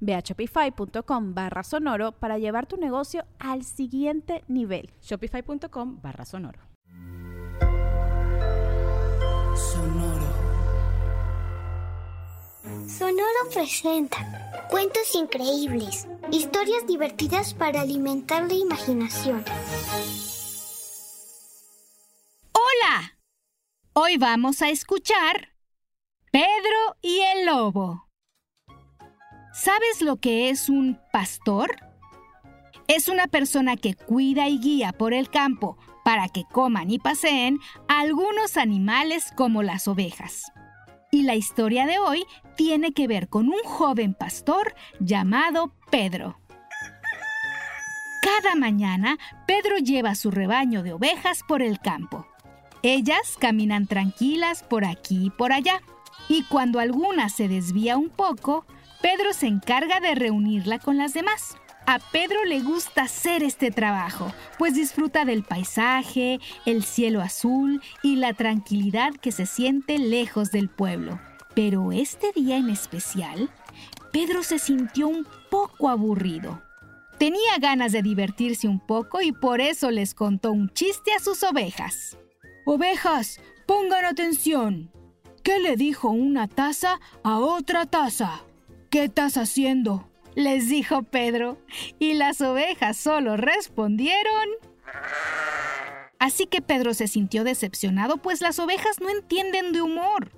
Ve a shopify.com barra sonoro para llevar tu negocio al siguiente nivel. Shopify.com barra sonoro. Sonoro. Sonoro presenta cuentos increíbles, historias divertidas para alimentar la imaginación. Hola, hoy vamos a escuchar Pedro y el Lobo. ¿Sabes lo que es un pastor? Es una persona que cuida y guía por el campo para que coman y paseen algunos animales como las ovejas. Y la historia de hoy tiene que ver con un joven pastor llamado Pedro. Cada mañana, Pedro lleva su rebaño de ovejas por el campo. Ellas caminan tranquilas por aquí y por allá, y cuando alguna se desvía un poco, Pedro se encarga de reunirla con las demás. A Pedro le gusta hacer este trabajo, pues disfruta del paisaje, el cielo azul y la tranquilidad que se siente lejos del pueblo. Pero este día en especial, Pedro se sintió un poco aburrido. Tenía ganas de divertirse un poco y por eso les contó un chiste a sus ovejas. Ovejas, pongan atención. ¿Qué le dijo una taza a otra taza? ¿Qué estás haciendo? les dijo Pedro, y las ovejas solo respondieron... Así que Pedro se sintió decepcionado, pues las ovejas no entienden de humor.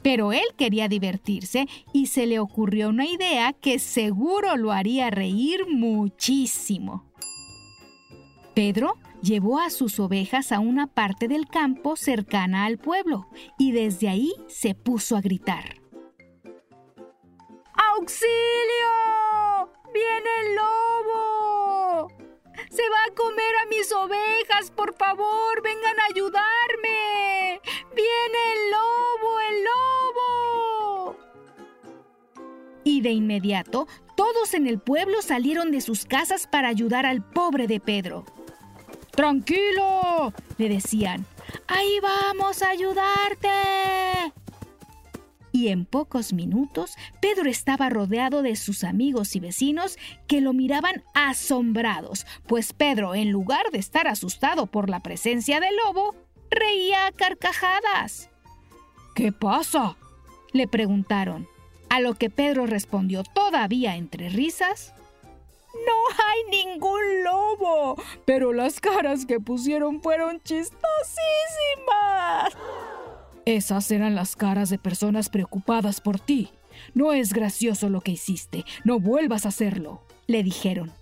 Pero él quería divertirse y se le ocurrió una idea que seguro lo haría reír muchísimo. Pedro llevó a sus ovejas a una parte del campo cercana al pueblo y desde ahí se puso a gritar. ¡Auxilio! ¡Viene el lobo! ¡Se va a comer a mis ovejas! ¡Por favor, vengan a ayudarme! ¡Viene el lobo! ¡El lobo! Y de inmediato, todos en el pueblo salieron de sus casas para ayudar al pobre de Pedro. Tranquilo, le decían. Ahí vamos a ayudarte y en pocos minutos Pedro estaba rodeado de sus amigos y vecinos que lo miraban asombrados, pues Pedro, en lugar de estar asustado por la presencia del lobo, reía a carcajadas. ¿Qué pasa? le preguntaron, a lo que Pedro respondió todavía entre risas. No hay ningún lobo, pero las caras que pusieron fueron chistosísimas. Esas eran las caras de personas preocupadas por ti. No es gracioso lo que hiciste. No vuelvas a hacerlo, le dijeron.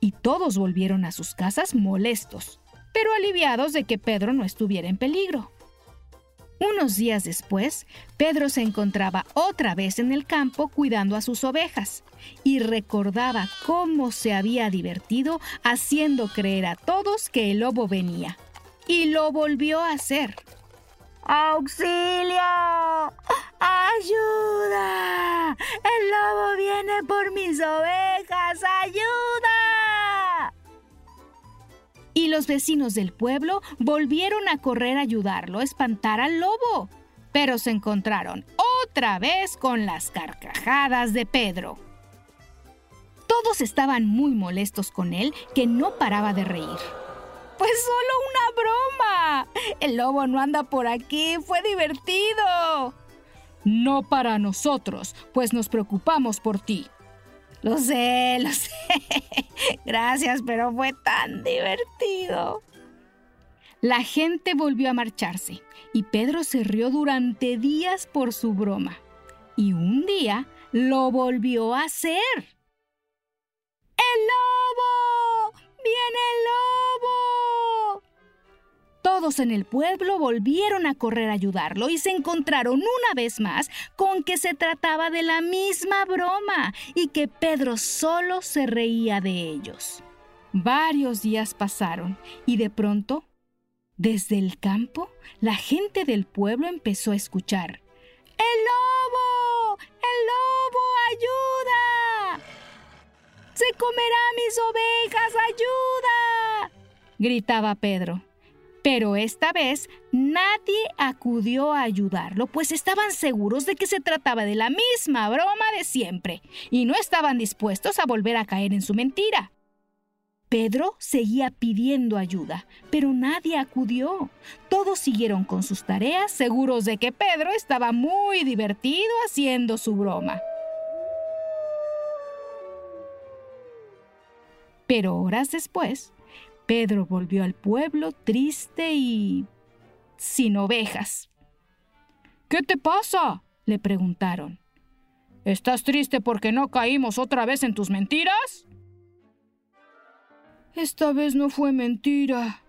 Y todos volvieron a sus casas molestos, pero aliviados de que Pedro no estuviera en peligro. Unos días después, Pedro se encontraba otra vez en el campo cuidando a sus ovejas y recordaba cómo se había divertido haciendo creer a todos que el lobo venía. Y lo volvió a hacer. ¡Auxilio! ¡Ayuda! ¡El lobo viene por mis ovejas! ¡Ayuda! Y los vecinos del pueblo volvieron a correr a ayudarlo a espantar al lobo, pero se encontraron otra vez con las carcajadas de Pedro. Todos estaban muy molestos con él, que no paraba de reír. Pues solo una broma. El lobo no anda por aquí. Fue divertido. No para nosotros, pues nos preocupamos por ti. Lo sé, lo sé. Gracias, pero fue tan divertido. La gente volvió a marcharse y Pedro se rió durante días por su broma. Y un día lo volvió a hacer. ¡El lobo! ¡Viene el lobo! Todos en el pueblo volvieron a correr a ayudarlo y se encontraron una vez más con que se trataba de la misma broma y que Pedro solo se reía de ellos. Varios días pasaron y de pronto desde el campo, la gente del pueblo empezó a escuchar. ¡El lobo! ¡El lobo! ¡Ayuda! ¡Se comerá mis ovejas! ¡Ayuda! gritaba Pedro. Pero esta vez nadie acudió a ayudarlo, pues estaban seguros de que se trataba de la misma broma de siempre, y no estaban dispuestos a volver a caer en su mentira. Pedro seguía pidiendo ayuda, pero nadie acudió. Todos siguieron con sus tareas, seguros de que Pedro estaba muy divertido haciendo su broma. Pero horas después, Pedro volvió al pueblo triste y... sin ovejas. ¿Qué te pasa? le preguntaron. ¿Estás triste porque no caímos otra vez en tus mentiras? Esta vez no fue mentira.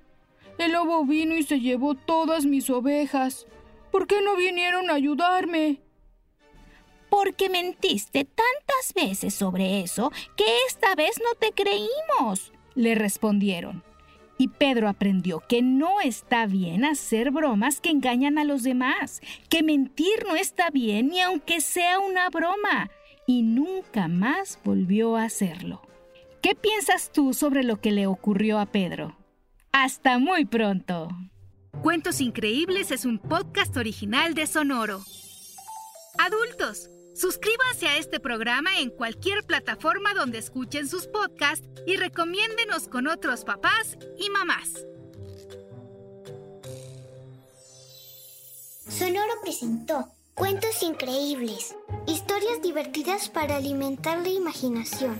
El lobo vino y se llevó todas mis ovejas. ¿Por qué no vinieron a ayudarme? Porque mentiste tantas veces sobre eso que esta vez no te creímos, le respondieron. Y Pedro aprendió que no está bien hacer bromas que engañan a los demás, que mentir no está bien ni aunque sea una broma, y nunca más volvió a hacerlo. ¿Qué piensas tú sobre lo que le ocurrió a Pedro? Hasta muy pronto. Cuentos Increíbles es un podcast original de Sonoro. Adultos, suscríbanse a este programa en cualquier plataforma donde escuchen sus podcasts y recomiéndenos con otros papás y mamás. Sonoro presentó Cuentos Increíbles, historias divertidas para alimentar la imaginación.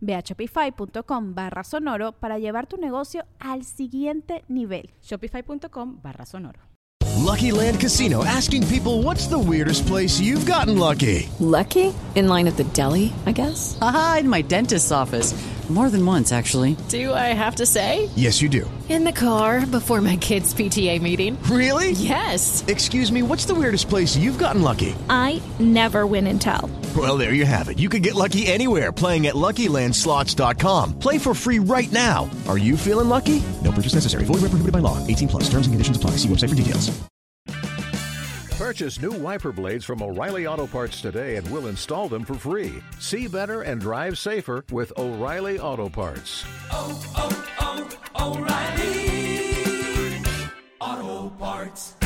Ve a shopify.com barra sonoro para llevar tu negocio al siguiente nivel. Shopify.com barra sonoro. Lucky Land Casino asking people what's the weirdest place you've gotten lucky. Lucky? In line at the deli, I guess? Aha, in my dentist's office. More than once, actually. Do I have to say? Yes, you do. In the car before my kids' PTA meeting. Really? Yes. Excuse me, what's the weirdest place you've gotten lucky? I never win and tell. Well, there you have it. You can get lucky anywhere playing at LuckyLandSlots.com. Play for free right now. Are you feeling lucky? No purchase necessary. Void where prohibited by law. 18 plus. Terms and conditions apply. See website for details. Purchase new wiper blades from O'Reilly Auto Parts today and we'll install them for free. See better and drive safer with O'Reilly Auto Parts. Oh, oh, oh, O'Reilly Auto Parts.